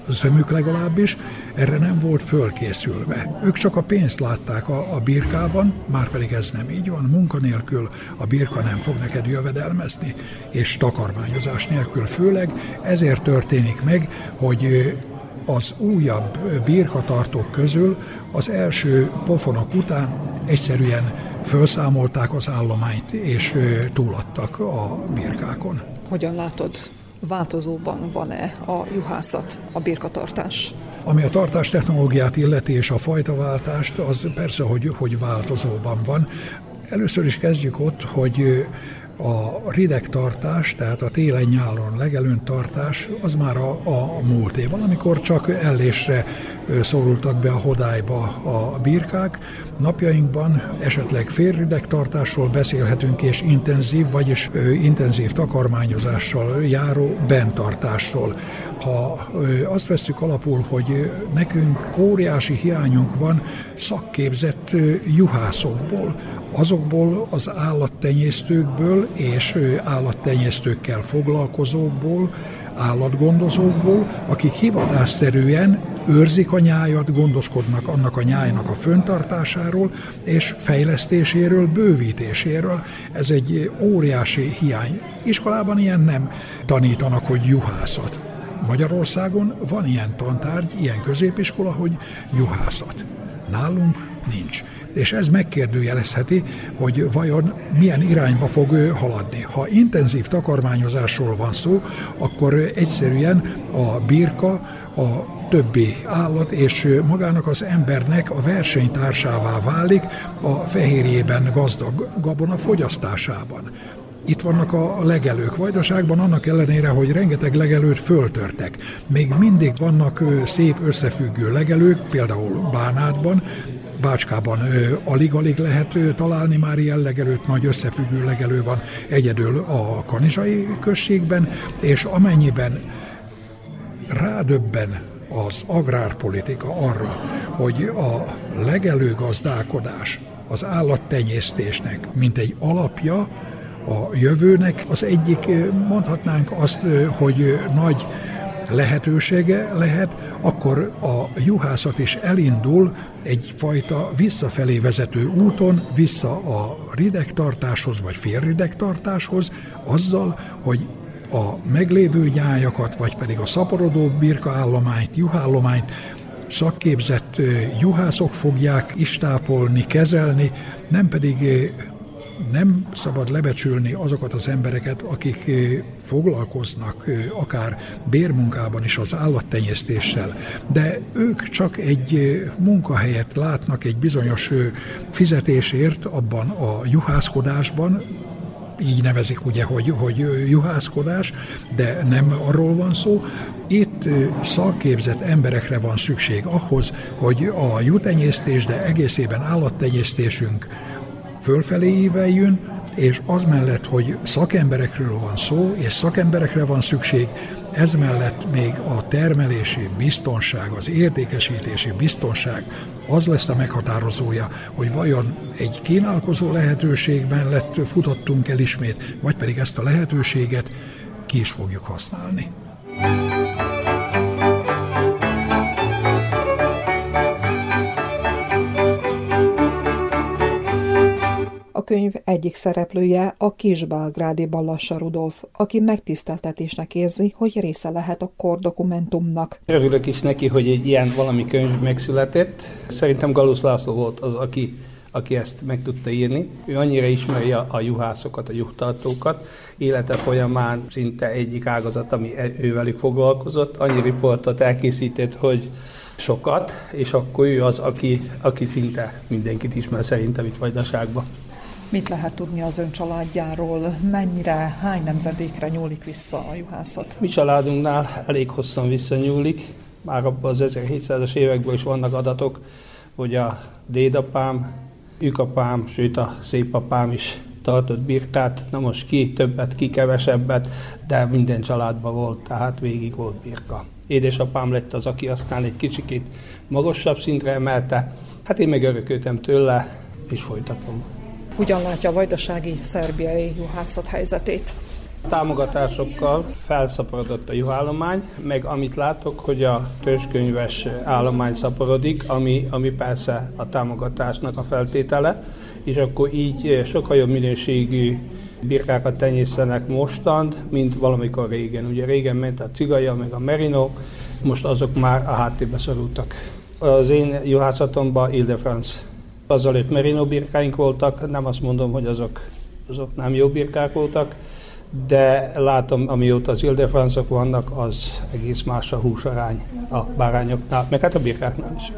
Speaker 8: zömük legalábbis, erre nem volt fölkészülve. Ők csak a pénzt látták a, a birkában, már pedig ez nem így van. Munkanélkül a birka nem fog neked jövedelmezni, és takarmányozás nélkül főleg. Ezért történik meg, hogy az újabb birkatartók közül az első pofonok után egyszerűen felszámolták az állományt, és túladtak a birkákon.
Speaker 2: Hogyan látod változóban van-e a juhászat, a birkatartás?
Speaker 8: Ami a tartás technológiát illeti és a fajtaváltást, az persze, hogy, hogy változóban van. Először is kezdjük ott, hogy a rideg tartás, tehát a télen-nyálon legelőn tartás, az már a, a múlt év. Valamikor csak ellésre szorultak be a hodályba a birkák. Napjainkban esetleg félrideg tartásról beszélhetünk, és intenzív, vagyis intenzív takarmányozással járó bentartásról. Ha azt veszük alapul, hogy nekünk óriási hiányunk van szakképzett juhászokból, azokból az állattenyésztőkből és állattenyésztőkkel foglalkozókból, állatgondozókból, akik hivatásszerűen őrzik a nyájat, gondoskodnak annak a nyájnak a föntartásáról és fejlesztéséről, bővítéséről. Ez egy óriási hiány. Iskolában ilyen nem tanítanak, hogy juhászat. Magyarországon van ilyen tantárgy, ilyen középiskola, hogy juhászat. Nálunk nincs és ez megkérdőjelezheti, hogy vajon milyen irányba fog haladni. Ha intenzív takarmányozásról van szó, akkor egyszerűen a birka, a többi állat és magának az embernek a versenytársává válik a fehérjében gazdag gabona fogyasztásában. Itt vannak a legelők Vajdaságban, annak ellenére, hogy rengeteg legelőt föltörtek. Még mindig vannak szép összefüggő legelők, például Bánátban, Bácskában alig-alig lehet találni már ilyen legelőt, nagy összefüggő legelő van egyedül a kanizsai községben, és amennyiben rádöbben az agrárpolitika arra, hogy a legelő gazdálkodás az állattenyésztésnek, mint egy alapja a jövőnek, az egyik mondhatnánk azt, hogy nagy lehetősége lehet, akkor a juhászat is elindul egyfajta visszafelé vezető úton, vissza a ridegtartáshoz vagy félridegtartáshoz, azzal, hogy a meglévő nyájakat, vagy pedig a szaporodó birkaállományt, juhállományt szakképzett juhászok fogják istápolni, kezelni, nem pedig nem szabad lebecsülni azokat az embereket, akik foglalkoznak akár bérmunkában is az állattenyésztéssel, de ők csak egy munkahelyet látnak egy bizonyos fizetésért abban a juhászkodásban, így nevezik ugye, hogy, hogy juhászkodás, de nem arról van szó. Itt szakképzett emberekre van szükség ahhoz, hogy a jutenyésztés, de egészében állattenyésztésünk fölfelé íveljön, és az mellett, hogy szakemberekről van szó, és szakemberekre van szükség, ez mellett még a termelési biztonság, az értékesítési biztonság az lesz a meghatározója, hogy vajon egy kínálkozó lehetőség mellett futottunk el ismét, vagy pedig ezt a lehetőséget ki is fogjuk használni.
Speaker 2: Könyv egyik szereplője a kisbálgrádi Ballassa Rudolf, aki megtiszteltetésnek érzi, hogy része lehet a kor dokumentumnak.
Speaker 9: Örülök is neki, hogy egy ilyen valami könyv megszületett. Szerintem Galusz László volt az, aki aki ezt meg tudta írni. Ő annyira ismeri a, a juhászokat, a juhtartókat, élete folyamán szinte egyik ágazat, ami e, ővelük foglalkozott, annyi riportot elkészített, hogy sokat, és akkor ő az, aki, aki szinte mindenkit ismer szerintem itt Vajdaságban.
Speaker 2: Mit lehet tudni az ön családjáról? Mennyire, hány nemzedékre nyúlik vissza a juhászat?
Speaker 9: Mi családunknál elég hosszan visszanyúlik. Már abban az 1700-as években is vannak adatok, hogy a dédapám, ükapám, sőt a szépapám is tartott birkát, na most ki többet, ki kevesebbet, de minden családban volt, tehát végig volt birka. Édesapám lett az, aki aztán egy kicsikét magasabb szintre emelte, hát én meg örököltem tőle, és folytatom.
Speaker 2: Hogyan látja a vajdasági szerbiai juhászat helyzetét?
Speaker 9: Támogatásokkal felszaporodott a juhállomány, meg amit látok, hogy a törzskönyves állomány szaporodik, ami, ami persze a támogatásnak a feltétele, és akkor így sokkal jobb minőségű birkákat tenyészenek mostan, mint valamikor régen. Ugye régen ment a cigaja, meg a merino, most azok már a háttérbe szorultak. Az én juhászatomban Ile-France azzal merino birkáink voltak, nem azt mondom, hogy azok, azok nem jó birkák voltak, de látom, amióta az Ildefrancok vannak, az egész más a húsarány a bárányoknál, meg hát a birkáknál is.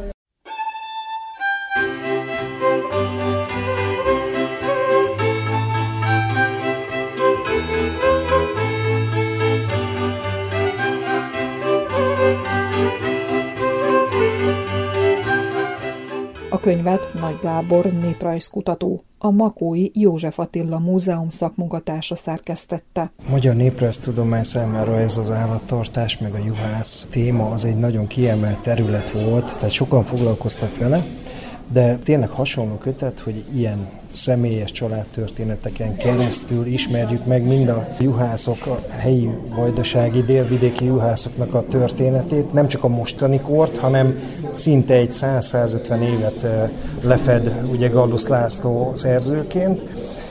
Speaker 2: Könyvet Nagy Gábor néprajzkutató, a Makói József Attila Múzeum szakmunkatársa szerkesztette.
Speaker 10: Magyar néprajztudomány számára ez az állattartás meg a juhász téma az egy nagyon kiemelt terület volt, tehát sokan foglalkoztak vele, de tényleg hasonló kötet, hogy ilyen személyes családtörténeteken keresztül ismerjük meg mind a juhászok, a helyi vajdasági, délvidéki juhászoknak a történetét, nem csak a mostani kort, hanem szinte egy 100-150 évet lefed ugye Gallus László szerzőként.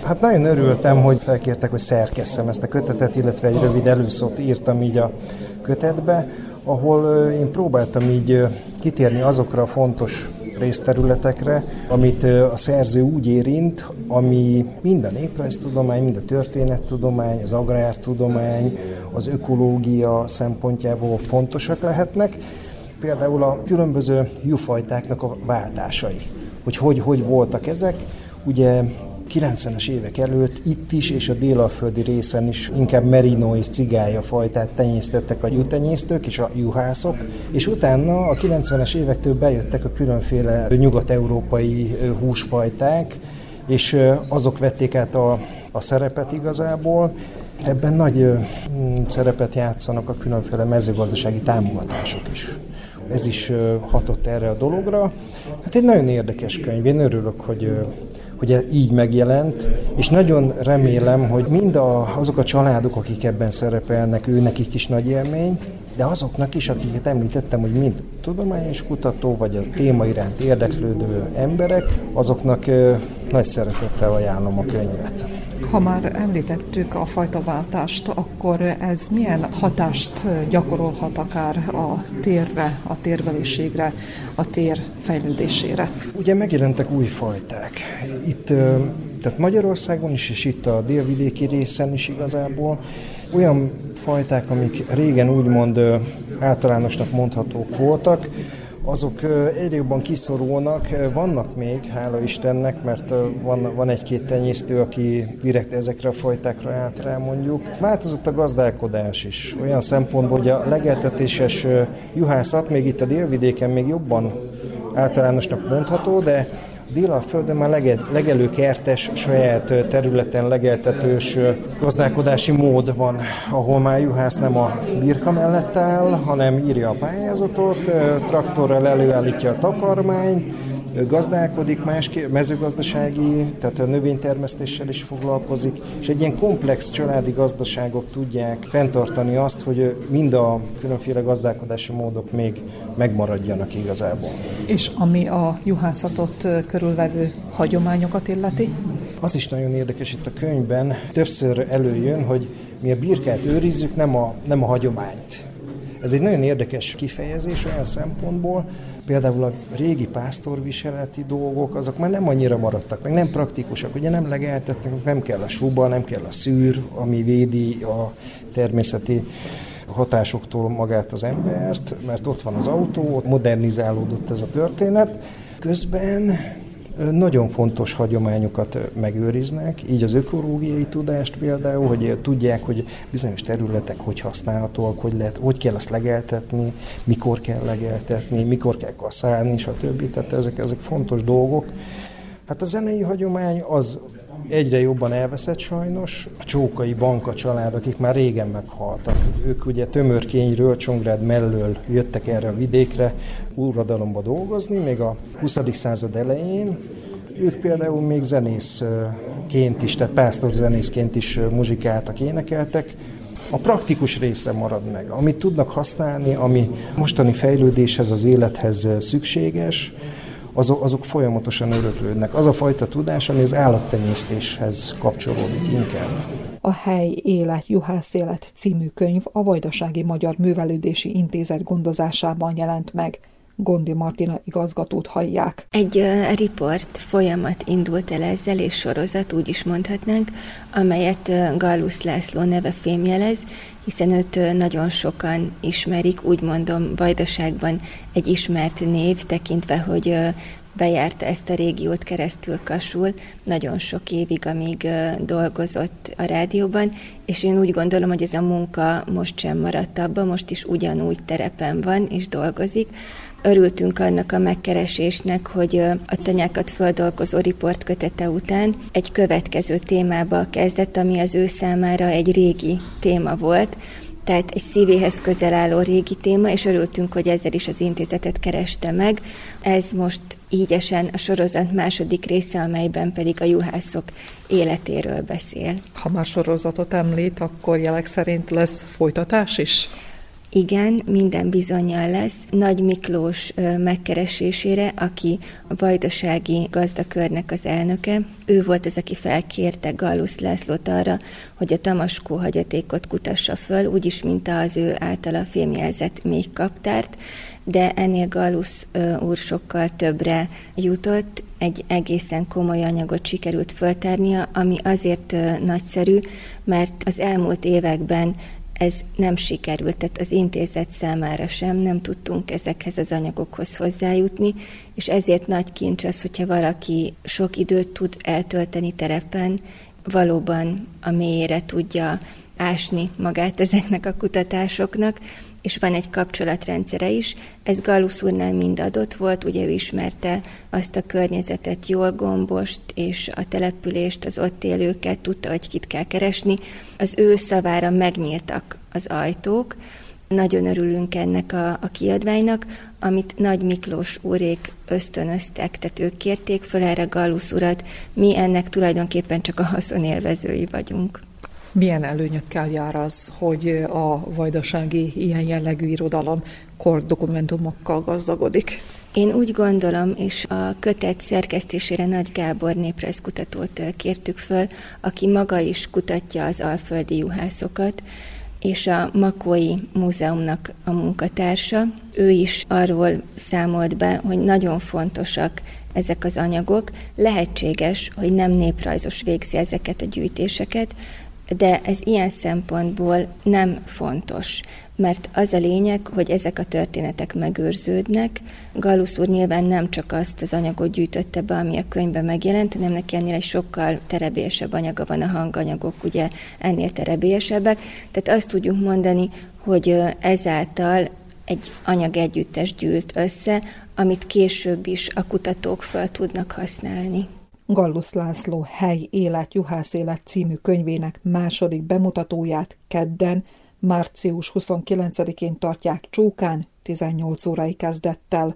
Speaker 10: Hát nagyon örültem, hogy felkértek, hogy szerkesszem ezt a kötetet, illetve egy rövid előszót írtam így a kötetbe, ahol én próbáltam így kitérni azokra a fontos részterületekre, amit a szerző úgy érint, ami mind a néprajztudomány, mind a történettudomány, az agrártudomány, az ökológia szempontjából fontosak lehetnek. Például a különböző jufajtáknak a váltásai, hogy hogy, hogy voltak ezek. Ugye 90-es évek előtt itt is és a délalföldi részen is inkább merino és cigája fajtát tenyésztettek a juhtenyésztők és a juhászok, és utána a 90-es évektől bejöttek a különféle nyugat-európai húsfajták, és azok vették át a, a szerepet igazából. Ebben nagy szerepet játszanak a különféle mezőgazdasági támogatások is ez is hatott erre a dologra. Hát egy nagyon érdekes könyv, én örülök, hogy hogy így megjelent, és nagyon remélem, hogy mind a, azok a családok, akik ebben szerepelnek, ő nekik is nagy élmény, de azoknak is, akiket említettem, hogy mind tudományos kutató, vagy a téma iránt érdeklődő emberek, azoknak nagy szeretettel ajánlom a könyvet.
Speaker 2: Ha már említettük a fajtaváltást, akkor ez milyen hatást gyakorolhat akár a térre, a térveliségre, a tér fejlődésére?
Speaker 10: Ugye megjelentek új fajták. Itt tehát Magyarországon is, és itt a délvidéki részen is igazából olyan fajták, amik régen úgymond általánosnak mondhatók voltak, azok egyre jobban kiszorulnak, vannak még, hála Istennek, mert van, van egy-két tenyésztő, aki direkt ezekre a fajtákra át rá mondjuk. Változott a gazdálkodás is, olyan szempontból, hogy a legeltetéses juhászat még itt a délvidéken még jobban általánosnak mondható, de Dél-Földön már lege, legelőkertes, saját területen legeltetős gazdálkodási mód van, ahol már juhász nem a birka mellett áll, hanem írja a pályázatot, traktorral előállítja a takarmányt, gazdálkodik, más mezőgazdasági, tehát a növénytermesztéssel is foglalkozik, és egy ilyen komplex családi gazdaságok tudják fenntartani azt, hogy mind a különféle gazdálkodási módok még megmaradjanak igazából.
Speaker 2: És ami a juhászatot körülvevő hagyományokat illeti?
Speaker 10: Az is nagyon érdekes itt a könyvben, többször előjön, hogy mi a birkát őrizzük, nem a, nem a hagyományt Ez egy nagyon érdekes kifejezés olyan szempontból, például a régi pásztorviseleti dolgok, azok már nem annyira maradtak, meg nem praktikusak, ugye nem legeltetnek, nem kell a suba, nem kell a szűr, ami védi a természeti hatásoktól magát az embert, mert ott van az autó, modernizálódott ez a történet. Közben nagyon fontos hagyományokat megőriznek, így az ökológiai tudást például, hogy tudják, hogy bizonyos területek hogy használhatóak, hogy, lehet, hogy kell azt legeltetni, mikor kell legeltetni, mikor kell kaszálni, stb. Tehát ezek, ezek fontos dolgok. Hát a zenei hagyomány az egyre jobban elveszett sajnos. A Csókai Banka család, akik már régen meghaltak, ők ugye Tömörkényről, Csongrád mellől jöttek erre a vidékre úradalomba dolgozni, még a 20. század elején. Ők például még zenészként is, tehát pásztor zenészként is muzsikáltak, énekeltek, a praktikus része marad meg, amit tudnak használni, ami mostani fejlődéshez, az élethez szükséges, azok, azok folyamatosan öröklődnek. Az a fajta tudás, ami az állattenyésztéshez kapcsolódik inkább.
Speaker 2: A Hely élet, Juhász élet című könyv a Vajdasági Magyar Művelődési Intézet gondozásában jelent meg. Gondi Martina igazgatót hallják.
Speaker 11: Egy uh, riport folyamat indult el ezzel, és sorozat, úgy is mondhatnánk, amelyet uh, Gallus László neve fémjelez, hiszen őt uh, nagyon sokan ismerik, úgy mondom, Vajdaságban egy ismert név, tekintve, hogy uh, bejárta ezt a régiót keresztül Kasul nagyon sok évig, amíg dolgozott a rádióban, és én úgy gondolom, hogy ez a munka most sem maradt abba, most is ugyanúgy terepen van és dolgozik, Örültünk annak a megkeresésnek, hogy a tanyákat földolgozó riport kötete után egy következő témába kezdett, ami az ő számára egy régi téma volt, tehát egy szívéhez közel álló régi téma, és örültünk, hogy ezzel is az intézetet kereste meg. Ez most ígyesen a sorozat második része, amelyben pedig a juhászok életéről beszél.
Speaker 2: Ha már sorozatot említ, akkor jelek szerint lesz folytatás is?
Speaker 11: Igen, minden bizonyal lesz. Nagy Miklós megkeresésére, aki a vajdasági gazdakörnek az elnöke, ő volt az, aki felkérte Gallus Lászlót arra, hogy a Tamaskó hagyatékot kutassa föl, úgyis, mint az ő általa fémjelzett még kaptárt, de ennél Gallus úr sokkal többre jutott, egy egészen komoly anyagot sikerült föltárnia, ami azért nagyszerű, mert az elmúlt években ez nem sikerült, tehát az intézet számára sem, nem tudtunk ezekhez az anyagokhoz hozzájutni, és ezért nagy kincs az, hogyha valaki sok időt tud eltölteni terepen, valóban a mélyére tudja ásni magát ezeknek a kutatásoknak, és van egy kapcsolatrendszere is. Ez Gallus úrnál mind adott volt, ugye ő ismerte azt a környezetet jól, gombost és a települést, az ott élőket, tudta, hogy kit kell keresni. Az ő szavára megnyíltak az ajtók, nagyon örülünk ennek a, a kiadványnak, amit Nagy Miklós úrék ösztönöztek, tehát ők kérték föl erre Gallus urat, mi ennek tulajdonképpen csak a haszonélvezői vagyunk.
Speaker 2: Milyen előnyökkel jár az, hogy a vajdasági ilyen jellegű irodalom kor gazdagodik?
Speaker 11: Én úgy gondolom, és a kötet szerkesztésére Nagy Gábor néprajzkutatót kértük föl, aki maga is kutatja az alföldi juhászokat, és a Makói Múzeumnak a munkatársa. Ő is arról számolt be, hogy nagyon fontosak ezek az anyagok. Lehetséges, hogy nem néprajzos végzi ezeket a gyűjtéseket, de ez ilyen szempontból nem fontos, mert az a lényeg, hogy ezek a történetek megőrződnek. Galusz úr nyilván nem csak azt az anyagot gyűjtötte be, ami a könyvben megjelent, hanem neki ennél egy sokkal terebélyesebb anyaga van, a hanganyagok ugye ennél terebélyesebbek. Tehát azt tudjuk mondani, hogy ezáltal egy anyagegyüttes gyűlt össze, amit később is a kutatók fel tudnak használni.
Speaker 2: Gallus László Hely élet, juhász élet című könyvének második bemutatóját kedden, március 29-én tartják Csókán 18 órai kezdettel.